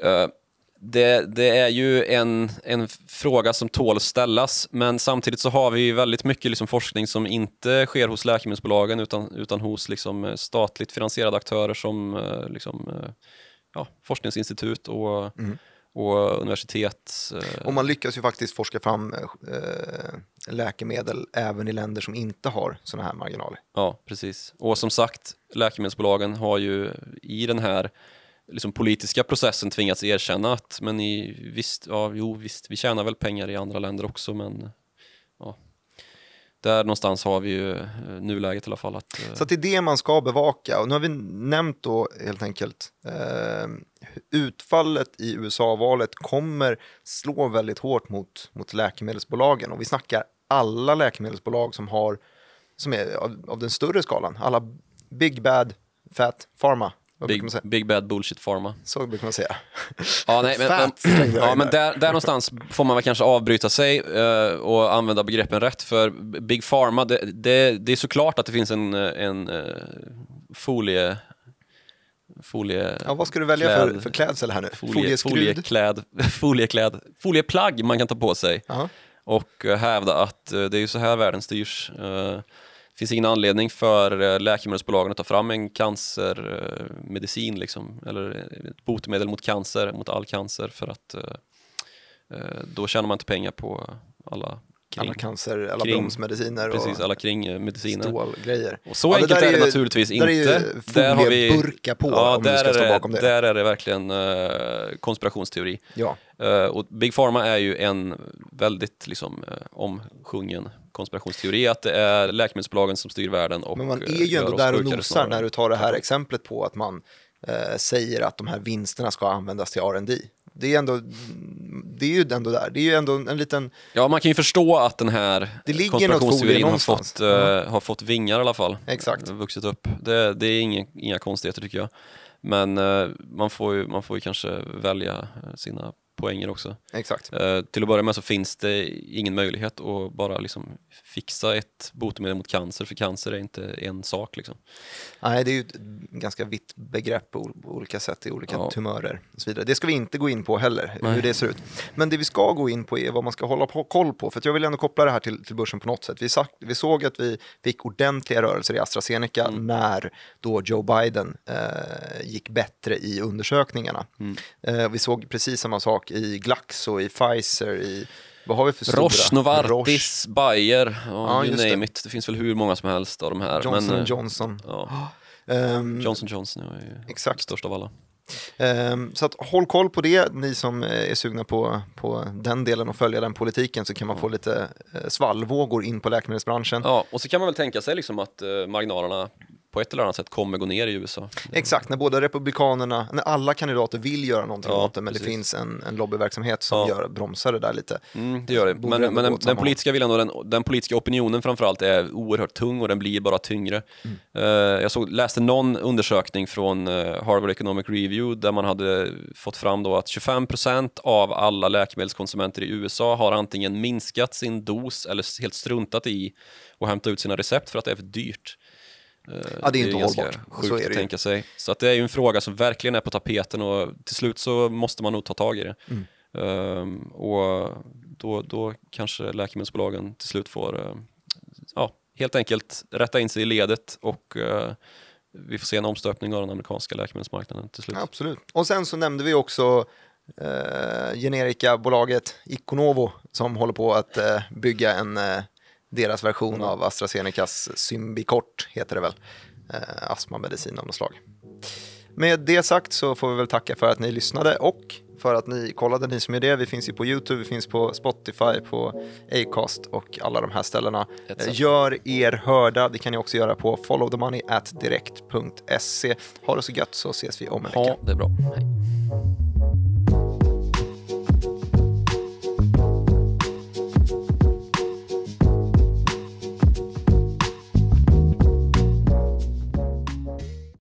[SPEAKER 2] eh, det, det är ju en, en fråga som tål att ställas, men samtidigt så har vi väldigt mycket liksom forskning som inte sker hos läkemedelsbolagen utan, utan hos liksom eh, statligt finansierade aktörer som eh, liksom, eh, ja, forskningsinstitut och, och universitet.
[SPEAKER 1] Och man lyckas ju faktiskt forska fram läkemedel även i länder som inte har sådana här marginaler.
[SPEAKER 2] Ja, precis. Och som sagt, läkemedelsbolagen har ju i den här liksom, politiska processen tvingats erkänna att men i, visst, ja, jo, visst, vi tjänar väl pengar i andra länder också, men ja, där någonstans har vi ju eh, nuläget i alla fall. Att, eh,
[SPEAKER 1] Så att det är det man ska bevaka. Och nu har vi nämnt då helt enkelt eh, utfallet i USA-valet kommer slå väldigt hårt mot, mot läkemedelsbolagen. Och vi snackar alla läkemedelsbolag som har som är av, av den större skalan. Alla Big Bad Fat Pharma.
[SPEAKER 2] Big, big bad bullshit pharma.
[SPEAKER 1] Så brukar man säga.
[SPEAKER 2] Ja, nej, men, men,
[SPEAKER 1] Fat
[SPEAKER 2] ja, men
[SPEAKER 1] där.
[SPEAKER 2] där, någonstans får man väl kanske avbryta sig eh, och använda begreppen rätt. För Big Pharma, det, det, det är såklart att det finns en, en eh, folie folie...
[SPEAKER 1] Ja, vad ska du välja
[SPEAKER 2] kläd-
[SPEAKER 1] för, för klädsel här nu?
[SPEAKER 2] Folie,
[SPEAKER 1] Folieskrud?
[SPEAKER 2] foliekläd, foliekläd, folieplagg man kan ta på sig
[SPEAKER 1] Ja.
[SPEAKER 2] och eh, hävda att eh, det är ju så här världen styrs. Eh, Det finns ingen anledning för eh, läkemedelsbolagen att ta fram en cancermedicin liksom, eller ett botemedel mot cancer, mot all cancer för att eh, eh, då tjänar man inte pengar på alla kring,
[SPEAKER 1] Alla cancer, alla
[SPEAKER 2] kring-
[SPEAKER 1] bromsmediciner
[SPEAKER 2] precis,
[SPEAKER 1] och
[SPEAKER 2] alla kringmediciner.
[SPEAKER 1] strålgrejer.
[SPEAKER 2] Och så
[SPEAKER 1] Ja, det
[SPEAKER 2] enkelt är det
[SPEAKER 1] är ju-
[SPEAKER 2] naturligtvis
[SPEAKER 1] där är ju
[SPEAKER 2] inte. Där har vi,
[SPEAKER 1] folieburkar på
[SPEAKER 2] ja,
[SPEAKER 1] om du ska
[SPEAKER 2] är
[SPEAKER 1] stå
[SPEAKER 2] det,
[SPEAKER 1] bakom det.
[SPEAKER 2] Där är det verkligen eh, konspirationsteori.
[SPEAKER 1] Ja,
[SPEAKER 2] Eh, och Big Pharma är ju en väldigt liksom, uh, omsjungen konspirationsteori att det är läkemedelsbolagen som styr världen och
[SPEAKER 1] men man
[SPEAKER 2] eh,
[SPEAKER 1] är ju ändå där och nosar
[SPEAKER 2] snarare.
[SPEAKER 1] när du tar det här exemplet på att man eh, säger att de här vinsterna ska användas till R&D. Det är, ändå, det är ju ändå där. Det är ju ändå en liten...
[SPEAKER 2] Ja, man kan ju förstå att den här konspirationsteorin har fått, eh, har fått vingar i alla fall.
[SPEAKER 1] Exakt.
[SPEAKER 2] Vuxit upp. Det, det är inga, inga konstigheter tycker jag. Men eh, man, får ju, man får ju kanske välja sina poänger också.
[SPEAKER 1] Exakt.
[SPEAKER 2] Eh, till att börja med så finns det ingen möjlighet att bara liksom fixa ett botemedel mot cancer, för cancer är inte en sak. Liksom.
[SPEAKER 1] Nej, det är ju ett ganska vitt begrepp på olika sätt i olika
[SPEAKER 2] Ja.
[SPEAKER 1] tumörer och så vidare. Det ska vi inte gå in på heller,
[SPEAKER 2] Nej.
[SPEAKER 1] hur det ser ut. Men det vi ska gå in på är vad man ska hålla på, koll på, för jag vill ändå koppla det här till, till börsen på något sätt. Vi, sagt, vi såg att vi fick ordentliga rörelser i AstraZeneca
[SPEAKER 2] Mm.
[SPEAKER 1] när då Joe Biden eh, gick bättre i undersökningarna.
[SPEAKER 2] Mm.
[SPEAKER 1] Eh, vi såg precis samma sak i Glaxo, i Pfizer, i vad har vi för stora?
[SPEAKER 2] Roche, Novartis, Bayer,
[SPEAKER 1] Ja,
[SPEAKER 2] ja, you
[SPEAKER 1] just det.
[SPEAKER 2] name it. Det finns väl hur många som helst av de här.
[SPEAKER 1] Johnson
[SPEAKER 2] men, eh,
[SPEAKER 1] Johnson.
[SPEAKER 2] Ja,
[SPEAKER 1] Ehm,
[SPEAKER 2] Johnson Johnson är ju
[SPEAKER 1] Exakt.
[SPEAKER 2] störst av alla.
[SPEAKER 1] Ehm, Så att håll koll på det, ni som eh, är sugna på, på den delen och följa den politiken så kan man få lite eh, svallvågor in på läkemedelsbranschen.
[SPEAKER 2] Ja, och så kan man väl tänka sig liksom att eh, marginalerna på ett eller annat sätt kommer gå ner i USA.
[SPEAKER 1] Exakt, när båda republikanerna, när alla kandidater vill göra någonting
[SPEAKER 2] Ja,
[SPEAKER 1] åt det men det
[SPEAKER 2] precis.
[SPEAKER 1] finns en, en lobbyverksamhet som
[SPEAKER 2] Ja.
[SPEAKER 1] gör, bromsar det där lite.
[SPEAKER 2] Mm, det gör det.
[SPEAKER 1] Borde
[SPEAKER 2] Men, men den, den politiska viljan och den, den politiska opinionen framförallt är oerhört tung och den blir bara tyngre.
[SPEAKER 1] Mm.
[SPEAKER 2] Eh, jag såg, läste någon undersökning från eh, Harvard Economic Review där man hade fått fram då att 25% av alla läkemedelskonsumenter i USA har antingen minskat sin dos eller helt struntat i att hämta ut sina recept för att det är för dyrt.
[SPEAKER 1] Ja, det är
[SPEAKER 2] ju
[SPEAKER 1] inte
[SPEAKER 2] ganska
[SPEAKER 1] hållbart. Så
[SPEAKER 2] Sjukt
[SPEAKER 1] är det
[SPEAKER 2] att
[SPEAKER 1] ju.
[SPEAKER 2] tänka sig. Så att det är ju en fråga som verkligen är på tapeten och till slut så måste man nog ta tag i det.
[SPEAKER 1] Mm.
[SPEAKER 2] Ehm, och då, då kanske läkemedelsbolagen till slut får eh, ja, helt enkelt rätta in sig i ledet och eh, vi får se en omstöpning av den amerikanska läkemedelsmarknaden till slut.
[SPEAKER 1] Absolut. Och sen så nämnde vi också eh, generikabolaget Iconovo som håller på att eh, bygga en, eh, deras version av AstraZenecas Symbicort, heter det väl, eh, astmamedicin av något slag. Med det sagt så får vi väl tacka för att ni lyssnade och för att ni kollade, ni som är det. Vi finns ju på YouTube, vi finns på Spotify, på Acast och alla de här ställena. Eh, Gör er hörda, det kan ni också göra på followthemoney at direkt.se. Ha det så gött så ses vi om en vecka.
[SPEAKER 2] Ja, det bra. Hej.